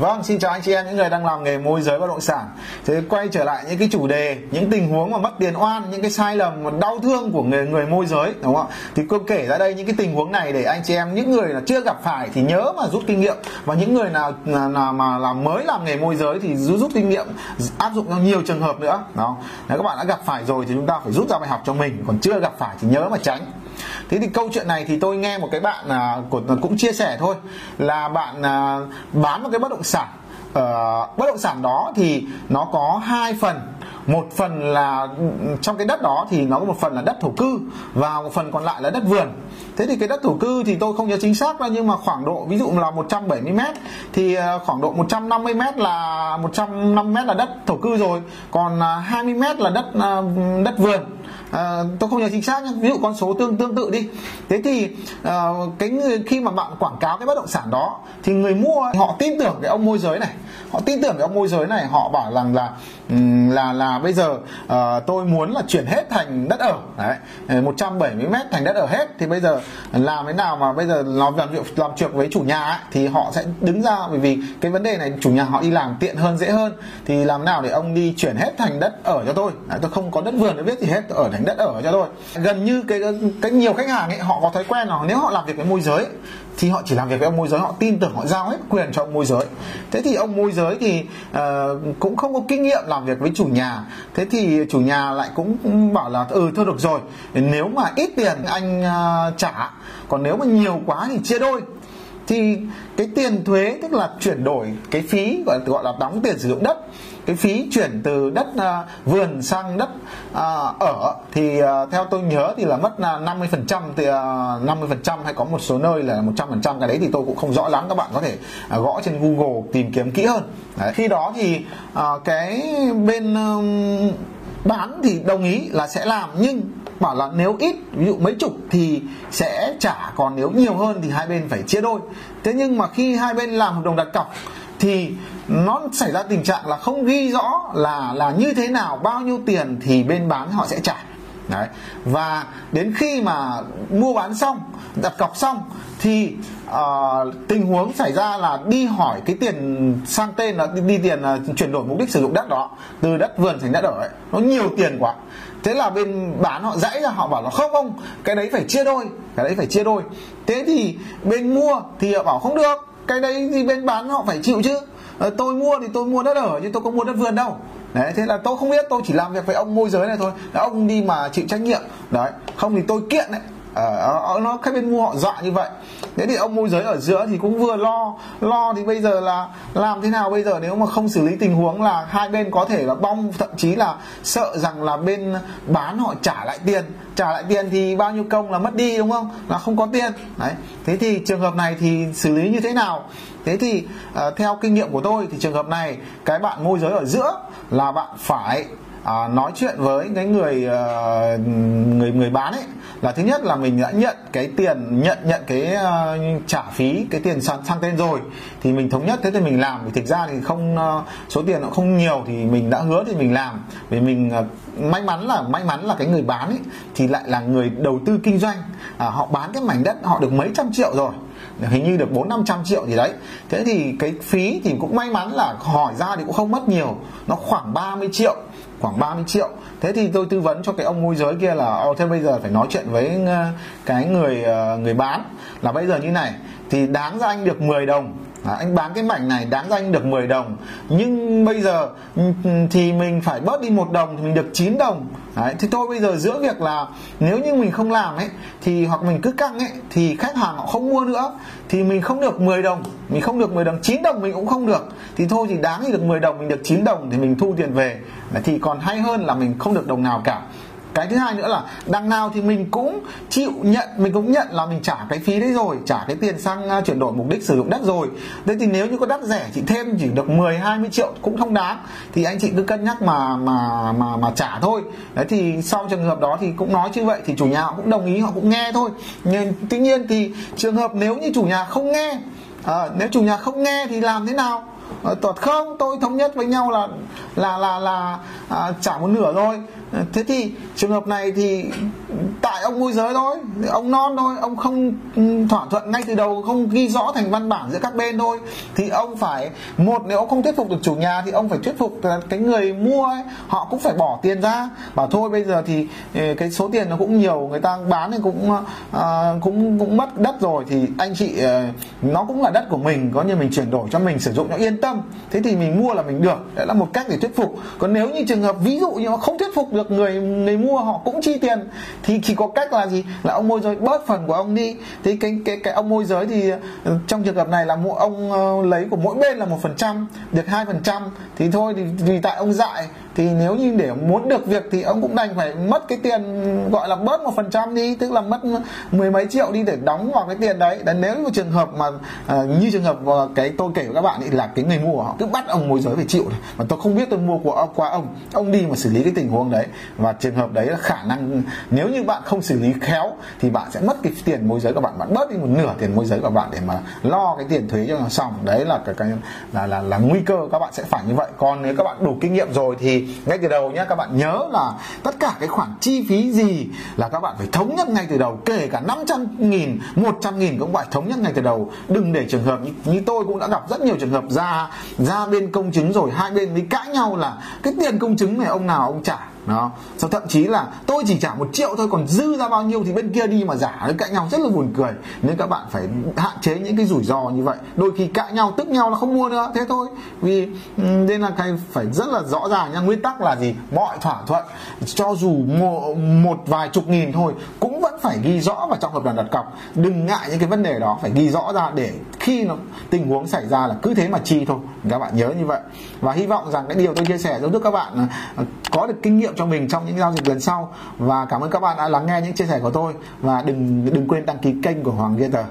Vâng, xin chào anh chị em những người đang làm nghề môi giới bất động sản. Thế quay trở lại những cái chủ đề, những tình huống mà mất tiền oan, những cái sai lầm mà đau thương của người người môi giới đúng không ạ? Thì cô kể ra đây những cái tình huống này để anh chị em những người là chưa gặp phải thì nhớ mà rút kinh nghiệm và những người nào là mà làm mới làm nghề môi giới thì rút rút kinh nghiệm áp dụng cho nhiều trường hợp nữa. Đó. Nếu các bạn đã gặp phải rồi thì chúng ta phải rút ra bài học cho mình, còn chưa gặp phải thì nhớ mà tránh thế thì câu chuyện này thì tôi nghe một cái bạn à, à, cũng chia sẻ thôi. Là bạn à, bán một cái bất động sản. Ờ, bất động sản đó thì nó có hai phần. Một phần là ừ, trong cái đất đó thì nó có một phần là đất thổ cư và một phần còn lại là đất vườn. Thế thì cái đất thổ cư thì tôi không nhớ chính xác đâu nhưng mà khoảng độ ví dụ là 170 mét thì à, khoảng độ 150 mét là 150 mét là đất thổ cư rồi. Còn à, 20 mét là đất đất vườn à, tôi không nhớ chính xác nhá. Ví dụ con số tương tương tự đi. Thế thì à, cái người khi mà bạn quảng cáo cái bất động sản đó thì người mua họ tin tưởng cái ông môi giới này. Họ tin tưởng cái ông môi giới này. Họ bảo rằng là là là bây giờ à, tôi muốn là chuyển hết thành đất ở. Đấy. Ờ, 170 mét thành đất ở hết. Thì bây giờ làm thế nào mà bây giờ làm làm việc làm chuyện với chủ nhà ấy, thì họ sẽ đứng ra. Bởi vì cái vấn đề này chủ nhà họ đi làm tiện hơn dễ hơn. Thì làm nào để ông đi chuyển hết thành đất ở cho tôi? Đấy, tôi không có đất vườn để biết gì hết. Tôi ở mảnh đất ở cho tôi gần như cái cái nhiều khách hàng ấy họ có thói quen là nếu họ làm việc với môi giới thì họ chỉ làm việc với ông môi giới họ tin tưởng họ giao hết quyền cho ông môi giới. Thế thì ông môi giới thì uh, cũng không có kinh nghiệm làm việc với chủ nhà. Thế thì chủ nhà lại cũng bảo là ừ thôi được rồi nếu mà ít tiền anh uh, trả còn nếu mà nhiều quá thì chia đôi. Thì cái tiền thuế tức là chuyển đổi cái phí gọi là, gọi là đóng tiền sử dụng đất cái phí chuyển từ đất uh, vườn sang đất uh, ở thì uh, theo tôi nhớ thì là mất uh, 50 phần trăm thì uh, 50 phần trăm hay có một số nơi là 100 phần trăm cái đấy thì tôi cũng không rõ lắm các bạn có thể uh, gõ trên Google tìm kiếm kỹ hơn đấy. khi đó thì uh, cái bên uh, bán thì đồng ý là sẽ làm nhưng bảo là nếu ít ví dụ mấy chục thì sẽ trả còn nếu nhiều hơn thì hai bên phải chia đôi thế nhưng mà khi hai bên làm hợp đồng đặt cọc thì nó xảy ra tình trạng là không ghi rõ là là như thế nào bao nhiêu tiền thì bên bán họ sẽ trả. Đấy. và đến khi mà mua bán xong đặt cọc xong thì uh, tình huống xảy ra là đi hỏi cái tiền sang tên là đi, đi tiền uh, chuyển đổi mục đích sử dụng đất đó từ đất vườn thành đất ở ấy. Nó nhiều tiền quá. Thế là bên bán họ dãy ra họ bảo là không không cái đấy phải chia đôi cái đấy phải chia đôi. Thế thì bên mua thì họ bảo không được cái đấy thì bên bán họ phải chịu chứ. Ờ, tôi mua thì tôi mua đất ở chứ tôi có mua đất vườn đâu. Đấy, thế là tôi không biết, tôi chỉ làm việc với ông môi giới này thôi. Ông đi mà chịu trách nhiệm. Đấy, không thì tôi kiện đấy ở nó các bên mua họ dọa như vậy. Thế thì ông môi giới ở giữa thì cũng vừa lo lo thì bây giờ là làm thế nào bây giờ nếu mà không xử lý tình huống là hai bên có thể là bong thậm chí là sợ rằng là bên bán họ trả lại tiền. Trả lại tiền thì bao nhiêu công là mất đi đúng không? Là không có tiền. Đấy. Thế thì trường hợp này thì xử lý như thế nào? Thế thì uh, theo kinh nghiệm của tôi thì trường hợp này cái bạn môi giới ở giữa là bạn phải à, nói chuyện với cái người uh, người người bán ấy là thứ nhất là mình đã nhận cái tiền nhận nhận cái uh, trả phí cái tiền sang, sang tên rồi thì mình thống nhất. Thế thì mình làm thì thực ra thì không uh, số tiền nó không nhiều thì mình đã hứa thì mình làm. Vì mình uh, may mắn là may mắn là cái người bán ấy thì lại là người đầu tư kinh doanh. À, họ bán cái mảnh đất họ được mấy trăm triệu rồi hình như được bốn năm trăm triệu gì đấy. Thế thì cái phí thì cũng may mắn là hỏi ra thì cũng không mất nhiều nó khoảng 30 triệu khoảng 30 triệu. Thế thì tôi tư vấn cho cái ông môi giới kia là ô thế bây giờ phải nói chuyện với ờ, cái người ờ, người bán là bây giờ như này. Thì đáng ra anh được 10 đồng À, anh bán cái mảnh này đáng ra anh được 10 đồng. Nhưng bây giờ ừ, ừ, thì mình phải bớt đi một đồng thì mình được 9 đồng. Đấy, thì thôi bây giờ giữa việc là nếu như mình không làm ấy thì hoặc mình cứ căng ấy thì khách hàng họ không mua nữa thì mình không được 10 đồng. Mình không được 10 đồng 9 đồng mình cũng không được. Thì thôi thì đáng thì được 10 đồng mình được 9 đồng thì mình thu tiền về. Thì còn hay hơn là mình không được đồng nào cả cái thứ hai nữa là đằng nào thì mình cũng chịu nhận mình cũng nhận là mình trả cái phí đấy rồi trả cái tiền sang à, chuyển đổi mục đích sử dụng đất rồi. Thế thì nếu như có đất rẻ chị thêm chỉ được 10 20 triệu cũng không đáng thì anh chị cứ cân nhắc mà mà mà mà trả thôi. Đấy thì sau trường hợp đó thì cũng nói như vậy thì chủ nhà họ cũng đồng ý họ cũng nghe thôi. Nhưng tuy nhiên thì trường hợp nếu như chủ nhà không nghe à, nếu chủ nhà không nghe thì làm thế nào? Ờ, Tuột không? Tôi thống nhất với nhau là là là là à, trả một nửa thôi thế thì trường hợp này thì tại ông môi giới thôi. Ông non thôi ông không ừ, thỏa thuận ngay từ đầu không ghi rõ thành văn bản giữa các bên thôi. Thì ông phải một nếu ông không thuyết phục được chủ nhà thì ông phải thuyết phục cái người mua ấy, họ cũng phải bỏ tiền ra. Bảo thôi bây giờ thì ừ, cái số tiền nó cũng nhiều người ta bán thì cũng à, cũng cũng mất đất rồi. Thì anh chị ờ, nó cũng là đất của mình có như mình chuyển đổi cho mình sử dụng nó yên tâm. Thế thì mình mua là mình được. Đấy là một cách để thuyết phục. Còn nếu như trường hợp ví dụ như nó không thuyết phục được người người mua họ cũng chi tiền thì chỉ có cách là gì? Là ông môi giới bớt phần của ông đi. Thì cái cái cái ông môi giới thì ờ, trong trường hợp này là mỗi ông ờ, lấy của mỗi bên là một phần trăm được hai phần trăm. Thì thôi thì vì tại ông dại thì nếu như để muốn được việc thì ông cũng đành phải mất cái tiền gọi là bớt một phần trăm đi tức là mất mười mấy triệu đi để đóng vào cái tiền đấy. Đấy nếu như trường hợp mà uh, như trường hợp uh, cái tôi kể với các bạn ấy là cái người mua họ cứ bắt ông môi giới phải chịu này. Mà tôi không biết tôi mua của ông qua ông ông đi mà xử lý cái tình huống đấy. Và trường hợp đấy là khả năng nếu như bạn không xử lý khéo thì bạn sẽ mất cái tiền môi giới của bạn. Bạn bớt đi một nửa tiền môi giới của bạn để mà lo cái tiền thuế cho nó xong. Đấy là cái, cái là, là là nguy cơ các bạn sẽ phải như vậy. Còn nếu các bạn đủ kinh nghiệm rồi thì ngay từ đầu nhé các bạn nhớ là tất cả cái khoản chi phí gì là các bạn phải thống nhất ngay từ đầu. Kể cả 500 nghìn 100 nghìn cũng phải thống nhất ngay từ đầu. Đừng để trường hợp như, như tôi cũng đã gặp rất nhiều trường hợp ra ra bên công chứng rồi hai bên mới cãi nhau là cái tiền công chứng này ông nào ông trả? Đó. Sau thậm chí là tôi chỉ trả một triệu thôi còn dư ra bao nhiêu thì bên kia đi mà giả nó cãi nhau rất là buồn cười. Nên các bạn phải hạn chế những cái rủi ro như vậy. Đôi khi cãi nhau tức nhau là không mua nữa. Thế thôi. Vì ừ, nên là cái phải rất là rõ ràng nha. Nguyên tắc là gì? Mọi thỏa thuận cho dù một, một vài chục nghìn thôi cũng vẫn phải ghi rõ vào trong hợp đồng đặt cọc. Đừng ngại những cái vấn đề đó phải ghi rõ ra để khi nó tình huống xảy ra là cứ thế mà chi thôi. Các bạn nhớ như vậy. Và hy vọng rằng cái điều tôi chia sẻ giúp các bạn à, có được kinh nghiệm nghiệm cho mình trong những giao dịch lần sau. Và cảm ơn các bạn đã lắng nghe những chia sẻ của tôi. Và đừng đừng quên đăng ký kênh của Hoàng Gator